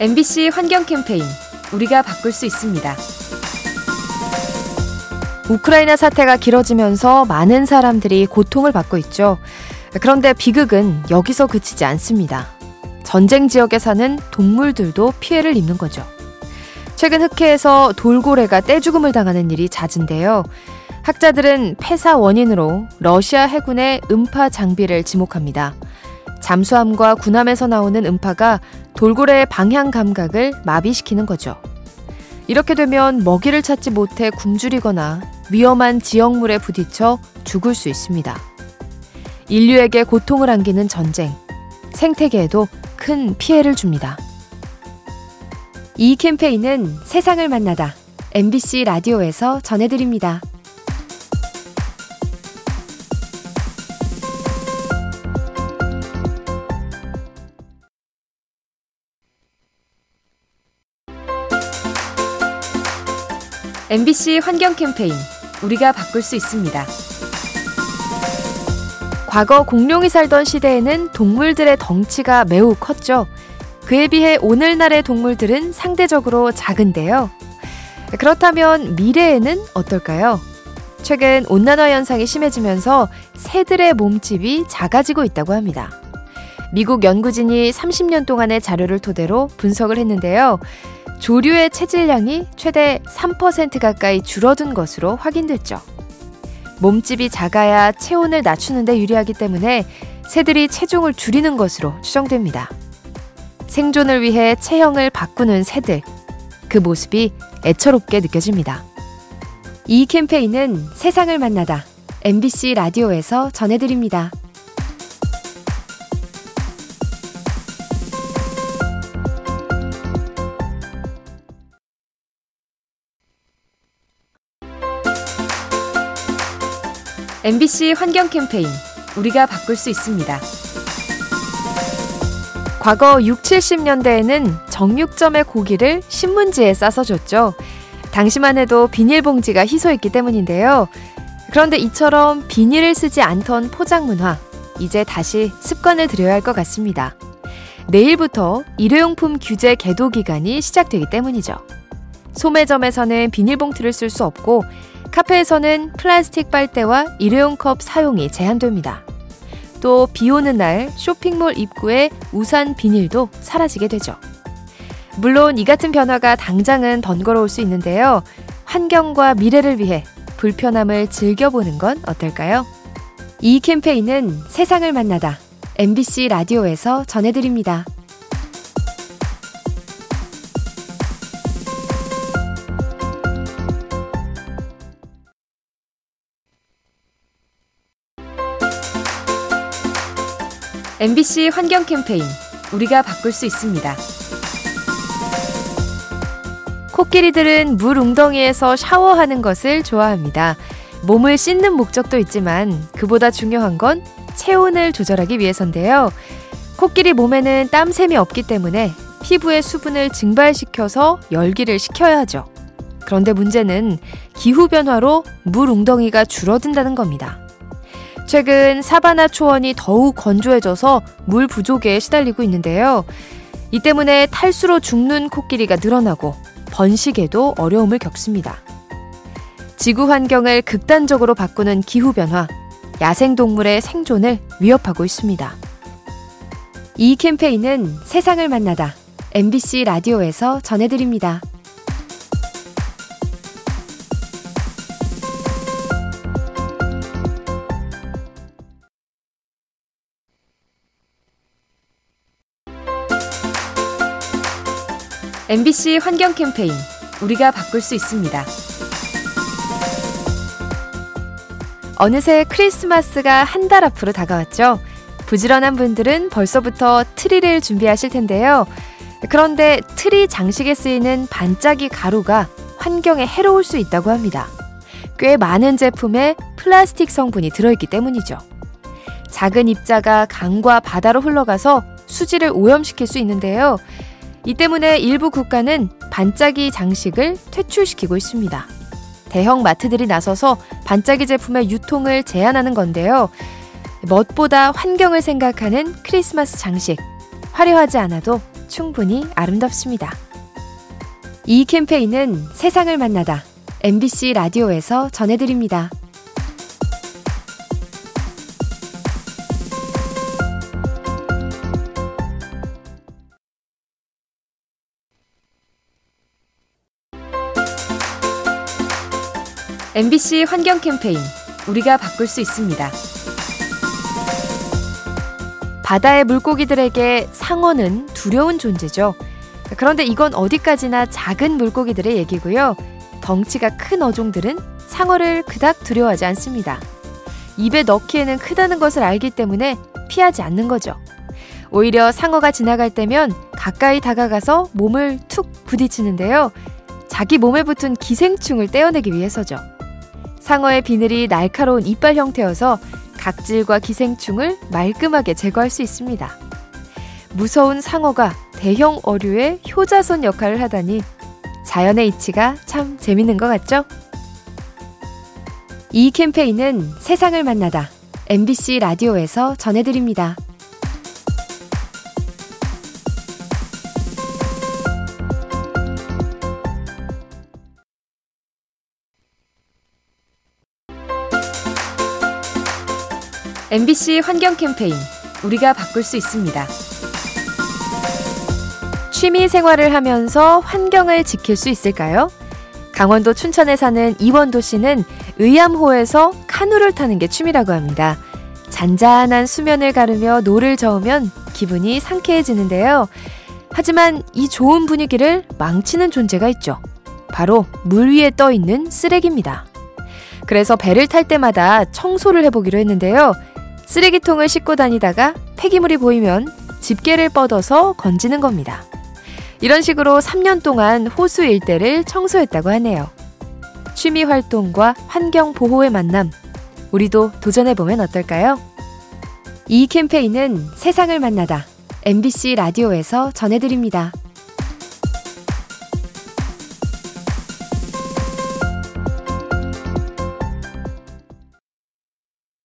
MBC 환경 캠페인 우리가 바꿀 수 있습니다. 우크라이나 사태가 길어지면서 많은 사람들이 고통을 받고 있죠. 그런데 비극은 여기서 그치지 않습니다. 전쟁 지역에 사는 동물들도 피해를 입는 거죠. 최근 흑해에서 돌고래가 떼죽음을 당하는 일이 잦은데요. 학자들은 폐사 원인으로 러시아 해군의 음파 장비를 지목합니다. 잠수함과 군함에서 나오는 음파가 돌고래의 방향 감각을 마비시키는 거죠. 이렇게 되면 먹이를 찾지 못해 굶주리거나 위험한 지역물에 부딪혀 죽을 수 있습니다. 인류에게 고통을 안기는 전쟁, 생태계에도 큰 피해를 줍니다. 이 캠페인은 세상을 만나다 MBC 라디오에서 전해드립니다. MBC 환경 캠페인 우리가 바꿀 수 있습니다. 과거 공룡이 살던 시대에는 동물들의 덩치가 매우 컸죠. 그에 비해 오늘날의 동물들은 상대적으로 작은데요. 그렇다면 미래에는 어떨까요? 최근 온난화 현상이 심해지면서 새들의 몸집이 작아지고 있다고 합니다. 미국 연구진이 30년 동안의 자료를 토대로 분석을 했는데요. 조류의 체질량이 최대 3% 가까이 줄어든 것으로 확인됐죠. 몸집이 작아야 체온을 낮추는데 유리하기 때문에 새들이 체중을 줄이는 것으로 추정됩니다. 생존을 위해 체형을 바꾸는 새들. 그 모습이 애처롭게 느껴집니다. 이 캠페인은 세상을 만나다 MBC 라디오에서 전해드립니다. MBC 환경 캠페인 우리가 바꿀 수 있습니다. 과거 6, 70년대에는 정육점의 고기를 신문지에 싸서 줬죠. 당시만 해도 비닐봉지가 희소했기 때문인데요. 그런데 이처럼 비닐을 쓰지 않던 포장 문화, 이제 다시 습관을 들여야 할 것 같습니다. 내일부터 일회용품 규제 개도 기간이 시작되기 때문이죠. 소매점에서는 비닐봉투를 쓸 수 없고 카페에서는 플라스틱 빨대와 일회용 컵 사용이 제한됩니다. 또 비 오는 날 쇼핑몰 입구에 우산 비닐도 사라지게 되죠. 물론 이 같은 변화가 당장은 번거로울 수 있는데요. 환경과 미래를 위해 불편함을 즐겨보는 건 어떨까요? 이 캠페인은 세상을 만나다 MBC 라디오에서 전해드립니다. MBC 환경 캠페인 우리가 바꿀 수 있습니다. 코끼리들은 물 웅덩이에서 샤워하는 것을 좋아합니다. 몸을 씻는 목적도 있지만 그보다 중요한 건 체온을 조절하기 위해서인데요. 코끼리 몸에는 땀샘이 없기 때문에 피부의 수분을 증발시켜서 열기를 식혀야 하죠. 그런데 문제는 기후변화로 물 웅덩이가 줄어든다는 겁니다. 최근 사바나 초원이 더욱 건조해져서 물 부족에 시달리고 있는데요. 이 때문에 탈수로 죽는 코끼리가 늘어나고 번식에도 어려움을 겪습니다. 지구 환경을 극단적으로 바꾸는 기후변화, 야생동물의 생존을 위협하고 있습니다. 이 캠페인은 세상을 만나다 MBC 라디오에서 전해드립니다. MBC 환경 캠페인 우리가 바꿀 수 있습니다. 어느새 크리스마스가 한 달 앞으로 다가왔죠. 부지런한 분들은 벌써부터 트리를 준비하실 텐데요. 그런데 트리 장식에 쓰이는 반짝이 가루가 환경에 해로울 수 있다고 합니다. 꽤 많은 제품에 플라스틱 성분이 들어있기 때문이죠. 작은 입자가 강과 바다로 흘러가서 수질을 오염시킬 수 있는데요. 이 때문에 일부 국가는 반짝이 장식을 퇴출시키고 있습니다. 대형 마트들이 나서서 반짝이 제품의 유통을 제한하는 건데요. 멋보다 환경을 생각하는 크리스마스 장식. 화려하지 않아도 충분히 아름답습니다. 이 캠페인은 세상을 만나다 MBC 라디오에서 전해드립니다. MBC 환경 캠페인 우리가 바꿀 수 있습니다. 바다의 물고기들에게 상어는 두려운 존재죠. 그런데 이건 어디까지나 작은 물고기들의 얘기고요. 덩치가 큰 어종들은 상어를 그닥 두려워하지 않습니다. 입에 넣기에는 크다는 것을 알기 때문에 피하지 않는 거죠. 오히려 상어가 지나갈 때면 가까이 다가가서 몸을 툭 부딪히는데요. 자기 몸에 붙은 기생충을 떼어내기 위해서죠. 상어의 비늘이 날카로운 이빨 형태여서 각질과 기생충을 말끔하게 제거할 수 있습니다. 무서운 상어가 대형 어류의 효자손 역할을 하다니 자연의 이치가 참 재밌는 것 같죠? 이 캠페인은 세상을 만나다 MBC 라디오에서 전해드립니다. MBC 환경 캠페인 우리가 바꿀 수 있습니다. 취미 생활을 하면서 환경을 지킬 수 있을까요? 강원도 춘천에 사는 이원도 씨는 의암호에서 카누를 타는 게 취미라고 합니다. 잔잔한 수면을 가르며 노를 저으면 기분이 상쾌해지는데요. 하지만 이 좋은 분위기를 망치는 존재가 있죠. 바로 물 위에 떠 있는 쓰레기입니다. 그래서 배를 탈 때마다 청소를 해보기로 했는데요. 쓰레기통을 싣고 다니다가 폐기물이 보이면 집게를 뻗어서 건지는 겁니다. 이런 식으로 3년 동안 호수 일대를 청소했다고 하네요. 취미 활동과 환경 보호의 만남, 우리도 도전해보면 어떨까요? 이 캠페인은 세상을 만나다 MBC 라디오에서 전해드립니다.